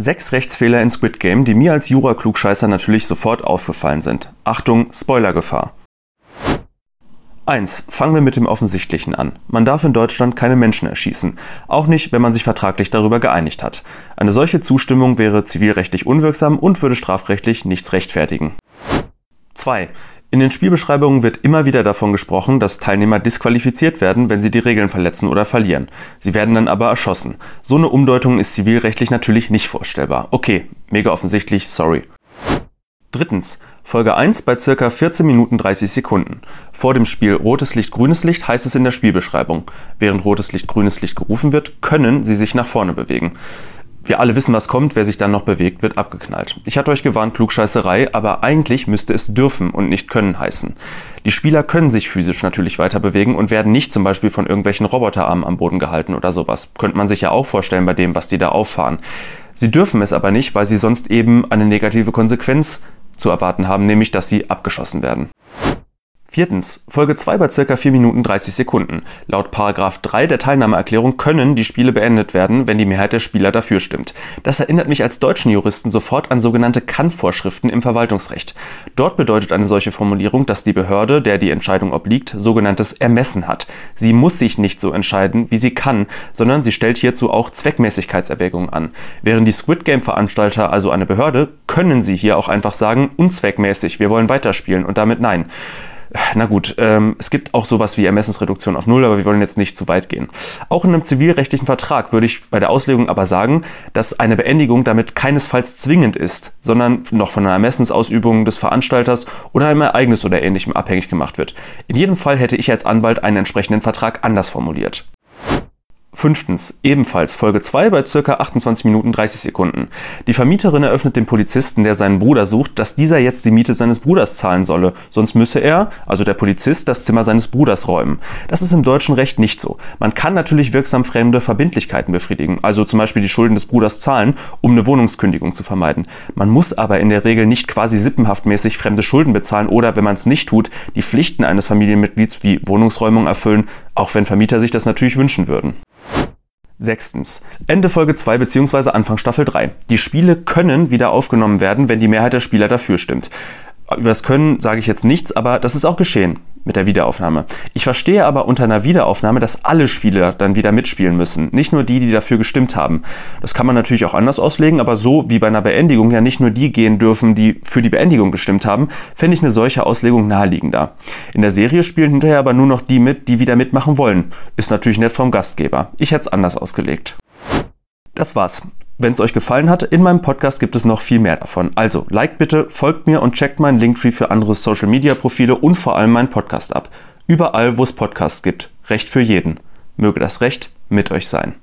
Sechs Rechtsfehler in Squid Game, die mir als Jura-Klugscheißer natürlich sofort aufgefallen sind. Achtung, Spoilergefahr. 1. Fangen wir mit dem Offensichtlichen an. Man darf in Deutschland keine Menschen erschießen. Auch nicht, wenn man sich vertraglich darüber geeinigt hat. Eine solche Zustimmung wäre zivilrechtlich unwirksam und würde strafrechtlich nichts rechtfertigen. 2. In den Spielbeschreibungen wird immer wieder davon gesprochen, dass Teilnehmer disqualifiziert werden, wenn sie die Regeln verletzen oder verlieren. Sie werden dann aber erschossen. So eine Umdeutung ist zivilrechtlich natürlich nicht vorstellbar. Okay, mega offensichtlich, sorry. Drittens. Folge 1 bei circa 14 Minuten 30 Sekunden. Vor dem Spiel rotes Licht, grünes Licht heißt es in der Spielbeschreibung. Während rotes Licht, grünes Licht gerufen wird, können sie sich nach vorne bewegen. Wir alle wissen, was kommt, wer sich dann noch bewegt, wird abgeknallt. Ich hatte euch gewarnt, Klugscheißerei, aber eigentlich müsste es dürfen und nicht können heißen. Die Spieler können sich physisch natürlich weiter bewegen und werden nicht zum Beispiel von irgendwelchen Roboterarmen am Boden gehalten oder sowas. Könnte man sich ja auch vorstellen bei dem, was die da auffahren. Sie dürfen es aber nicht, weil sie sonst eben eine negative Konsequenz zu erwarten haben, nämlich dass sie abgeschossen werden. Viertens. Folge 2 bei ca. 4 Minuten 30 Sekunden. Laut Paragraph 3 der Teilnahmeerklärung können die Spiele beendet werden, wenn die Mehrheit der Spieler dafür stimmt. Das erinnert mich als deutschen Juristen sofort an sogenannte Kann-Vorschriften im Verwaltungsrecht. Dort bedeutet eine solche Formulierung, dass die Behörde, der die Entscheidung obliegt, sogenanntes Ermessen hat. Sie muss sich nicht so entscheiden, wie sie kann, sondern sie stellt hierzu auch Zweckmäßigkeitserwägungen an. Während die Squid Game-Veranstalter also eine Behörde, können sie hier auch einfach sagen, unzweckmäßig, wir wollen weiterspielen und damit nein na gut, ähm, es gibt auch sowas wie Ermessensreduktion auf Null, aber wir wollen jetzt nicht zu weit gehen. Auch in einem zivilrechtlichen Vertrag würde ich bei der Auslegung aber sagen, dass eine Beendigung damit keinesfalls zwingend ist, sondern noch von einer Ermessensausübung des Veranstalters oder einem Ereignis oder ähnlichem abhängig gemacht wird. In jedem Fall hätte ich als Anwalt einen entsprechenden Vertrag anders formuliert. Fünftens, ebenfalls Folge 2 bei ca. 28 Minuten 30 Sekunden. Die Vermieterin eröffnet dem Polizisten, der seinen Bruder sucht, dass dieser jetzt die Miete seines Bruders zahlen solle, sonst müsse er, also der Polizist, das Zimmer seines Bruders räumen. Das ist im deutschen Recht nicht so. Man kann natürlich wirksam fremde Verbindlichkeiten befriedigen, also zum Beispiel die Schulden des Bruders zahlen, um eine Wohnungskündigung zu vermeiden. Man muss aber in der Regel nicht quasi sippenhaftmäßig fremde Schulden bezahlen oder, wenn man es nicht tut, die Pflichten eines Familienmitglieds wie Wohnungsräumung erfüllen, auch wenn Vermieter sich das natürlich wünschen würden. Sechstens. Ende Folge 2 bzw. Anfang Staffel 3. Die Spiele können wieder aufgenommen werden, wenn die Mehrheit der Spieler dafür stimmt. Über das Können sage ich jetzt nichts, aber das ist auch geschehen mit der Wiederaufnahme. Ich verstehe aber unter einer Wiederaufnahme, dass alle Spieler dann wieder mitspielen müssen, nicht nur die, die dafür gestimmt haben. Das kann man natürlich auch anders auslegen, aber so wie bei einer Beendigung ja nicht nur die gehen dürfen, die für die Beendigung gestimmt haben, fände ich eine solche Auslegung naheliegender. In der Serie spielen hinterher aber nur noch die mit, die wieder mitmachen wollen. Ist natürlich nett vom Gastgeber. Ich hätte es anders ausgelegt. Das war's. Wenn es euch gefallen hat, in meinem Podcast gibt es noch viel mehr davon. Also, liked bitte, folgt mir und checkt meinen Linktree für andere Social Media Profile und vor allem meinen Podcast ab. Überall, wo es Podcasts gibt. Recht für jeden. Möge das Recht mit euch sein.